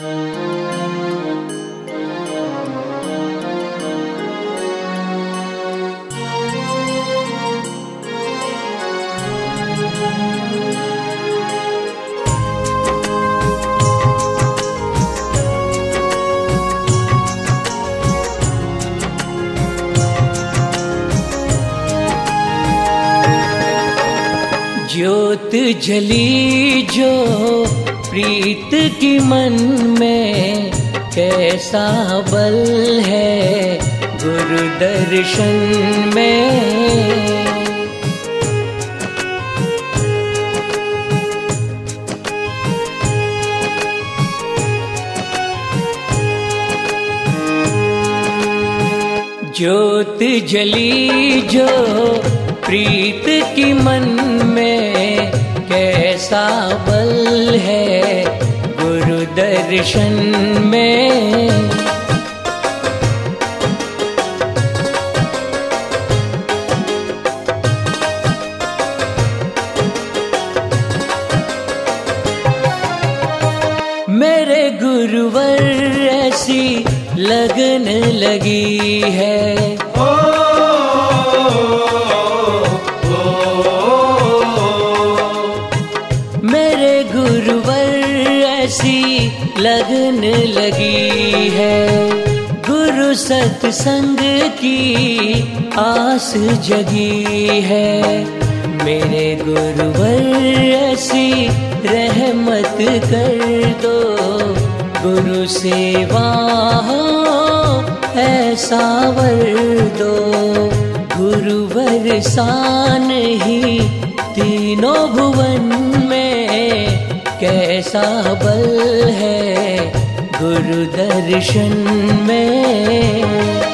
ज्योत जली जो प्रीत की मन में कैसा बल है गुरु दर्शन में? ज्योत जली जो प्रीत की मन में कैसा बल है दर्शन में। मेरे गुरुवर ऐसी लगन लगी है। लगन लगी है। गुरु सत्संग की आस जगी है। मेरे गुरुवर ऐसी रहमत कर दो। गुरु सेवा हो, ऐसा वर दो। गुरुवर सान ही तीनों भुवन में कैसा बल है गुरु दर्शन में?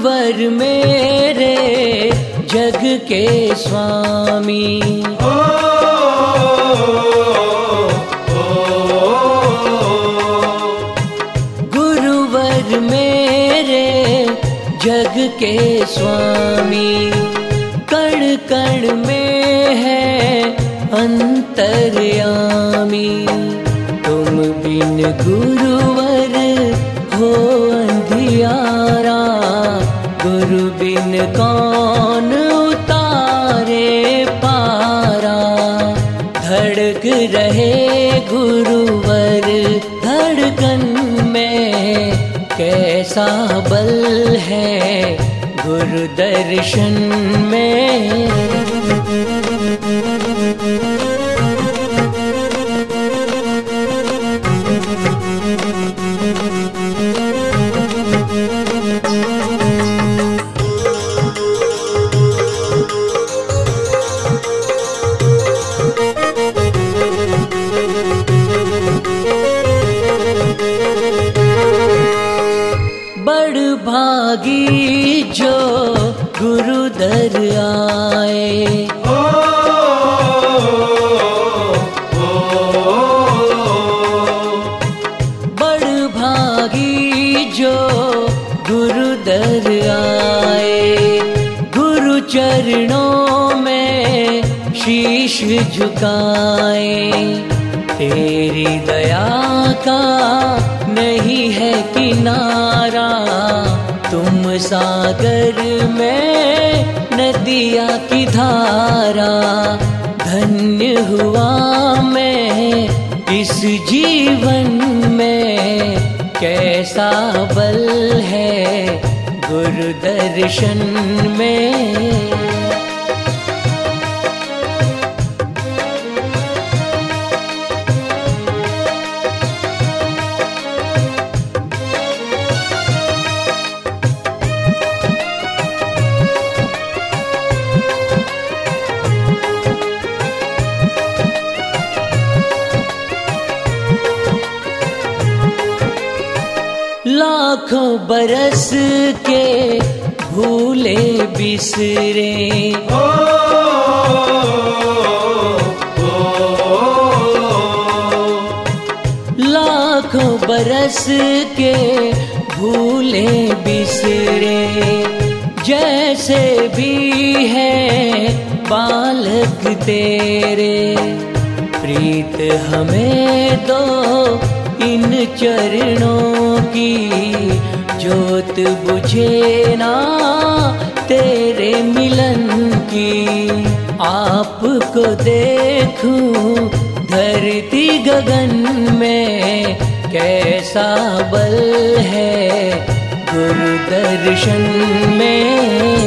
गुरुवर मेरे जग के स्वामी। गुरुवर मेरे जग के स्वामी। कण कण में है अंतर्यामी। तुम बिन गुरुवर गुरुवर धड़कन में कैसा बल है गुरु दर्शन में? भागी जो गुरु दर आए। बड़ भागी जो गुरु दर आए। गुरु चरणों में शीश झुकाए। तेरी दया का नहीं है किनारा। सागर में नदिया की धारा, धन्य हुआ मैं इस जीवन में। कैसा बल है गुरु दर्शन में? लाखों बरस के भूले बिसरे लाखों बरस के भूले बिसरे जैसे भी है बालक तेरे प्रीत हमें दो इन चरणों की जोत बुझे ना तेरे मिलन की। आपको देखूँ धरती गगन में कैसा बल है गुरु दर्शन में।